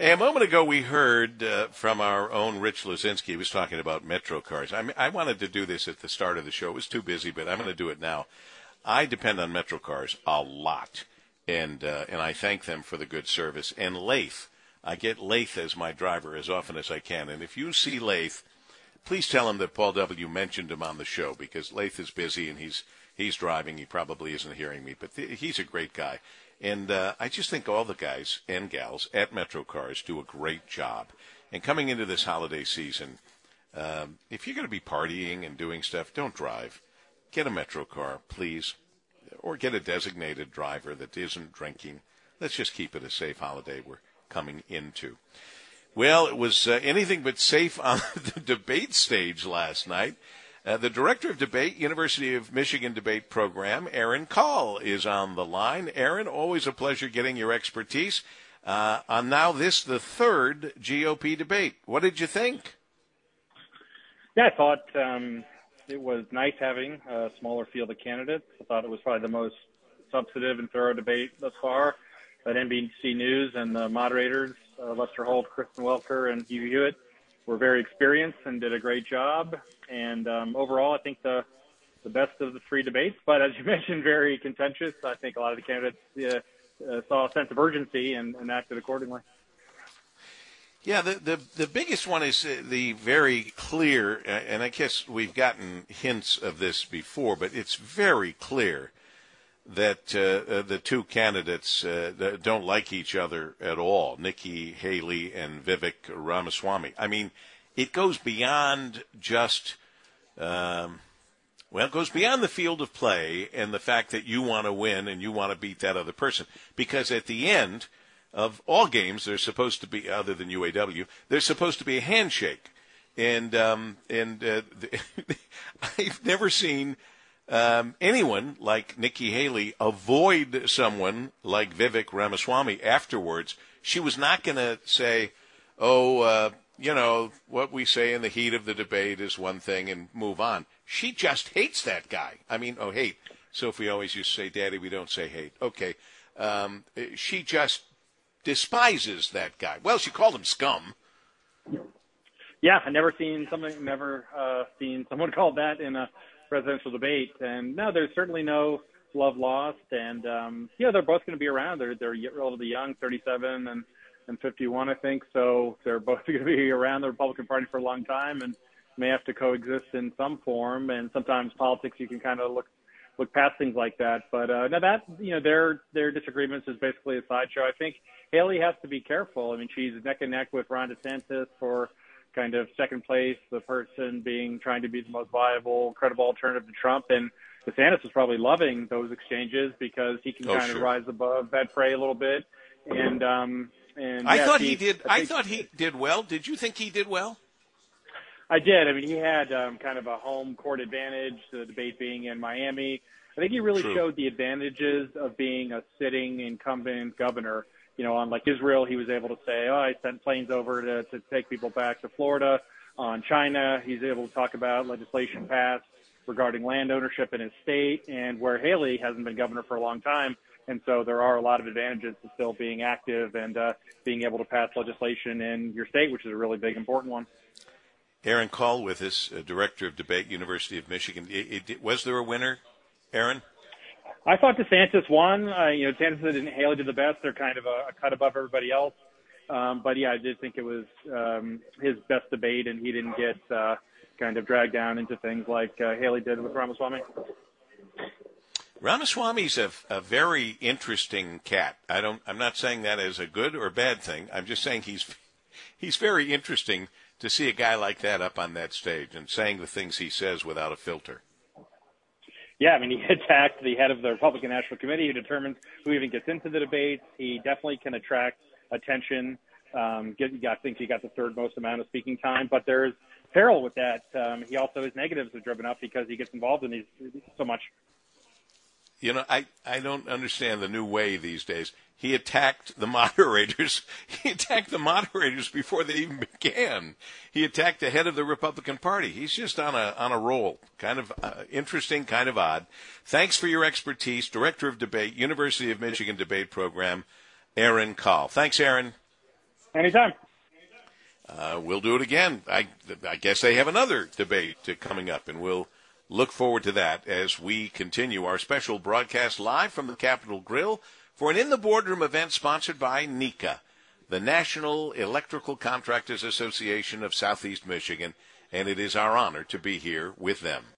A moment ago we heard uh, from our own Rich Luzinski. He was talking about Metro cars. I mean, I wanted to do this at the start of the show. It was too busy, but I'm going to do it now. I depend on Metro cars a lot, and uh, and I thank them for the good service. And Lath, I get Lath as my driver as often as I can. And if you see Lath, please tell him that Paul W. mentioned him on the show because Lath is busy and he's he's driving. He probably isn't hearing me, but th- he's a great guy. And uh, I just think all the guys and gals at Metro Cars do a great job. And coming into this holiday season, um, if you're going to be partying and doing stuff, don't drive. Get a Metro car, please, or get a designated driver that isn't drinking. Let's just keep it a safe holiday we're coming into. Well, it was uh, anything but safe on the debate stage last night. Uh, the director of debate, University of Michigan debate program, Aaron Kall, is on the line. Aaron, always a pleasure getting your expertise uh, on now this the third GOP debate. What did you think? Yeah, I thought um, it was nice having a smaller field of candidates. I thought it was probably the most substantive and thorough debate thus far But NBC News, and the moderators, uh, Lester Holt, Kristen Welker, and Hugh Hewitt, were very experienced and did a great job. And um, overall, I think the the best of the three debates. But as you mentioned, very contentious. I think a lot of the candidates uh, uh, saw a sense of urgency and, and acted accordingly. Yeah, the, the the biggest one is uh, the very clear, and I guess we've gotten hints of this before, but it's very clear that uh, uh, the two candidates uh, don't like each other at all, Nikki Haley and Vivek Ramaswamy. I mean, it goes beyond just, um, well, it goes beyond the field of play and the fact that you want to win and you want to beat that other person. Because at the end of all games, there's supposed to be, other than UAW, there's supposed to be a handshake. And um, and uh, I've never seen um, anyone like Nikki Haley avoid someone like Vivek Ramaswamy afterwards. She was not going to say, "Oh, uh, you know what we say in the heat of the debate is one thing," and move on. She just hates that guy. I mean, oh, hate. Sophie always used to say, "Daddy, we don't say hate." Okay, um, she just despises that guy. Well, she called him scum. Yeah, I never seen something, never uh, seen someone called that in a presidential debate. And no, there's certainly no love lost. And um, yeah, they're both going to be around. They're they're relatively young, 37 and and 51, I think. So they're both going to be around the Republican Party for a long time and may have to coexist in some form. And sometimes politics, you can kind of look look past things like that. But uh, now that you know their their disagreements is basically a sideshow. I think Haley has to be careful. I mean, she's neck and neck with Ron DeSantis for kind of second place, the person being trying to be the most viable, credible alternative to Trump. And DeSantis was probably loving those exchanges because he can oh, kind sure. of rise above that fray a little bit. And um, and I yeah, thought he, he did. I, I, thought he did well. Did you think he did well? I did. I mean, he had um, kind of a home court advantage. The debate being in Miami. I think he really True. showed the advantages of being a sitting incumbent governor you know, on like Israel, he was able to say, oh, I sent planes over to, to take people back to Florida. On China, he's able to talk about legislation passed regarding land ownership in his state and where Haley hasn't been governor for a long time. And so there are a lot of advantages to still being active and uh, being able to pass legislation in your state, which is a really big, important one. Aaron Kall with us, uh, director of debate, University of Michigan. It, it, was there a winner, Aaron? I thought DeSantis won. Uh, you know, DeSantis and Haley did the best. They're kind of a, a cut above everybody else. Um, but yeah, I did think it was um, his best debate, and he didn't get uh, kind of dragged down into things like uh, Haley did with Ramaswamy. Ramaswamy's a, a very interesting cat. I don't. I'm not saying that as a good or bad thing. I'm just saying he's he's very interesting to see a guy like that up on that stage and saying the things he says without a filter. Yeah, I mean, he attacked the head of the Republican National Committee who determines who even gets into the debates. He definitely can attract attention. Um, get, I think he got the third most amount of speaking time, but there's peril with that. Um, he also his negatives are driven up because he gets involved in these so much. You know, I, I don't understand the new way these days. He attacked the moderators. He attacked the moderators before they even began. He attacked the head of the Republican Party. He's just on a on a roll. Kind of uh, interesting, kind of odd. Thanks for your expertise, Director of Debate, University of Michigan Debate Program, Aaron Kall. Thanks, Aaron. Anytime. Uh, we'll do it again. I, I guess they have another debate coming up, and we'll look forward to that as we continue our special broadcast live from the Capitol Grill for an In the Boardroom event sponsored by NECA, the National Electrical Contractors Association of Southeast Michigan, and it is our honor to be here with them.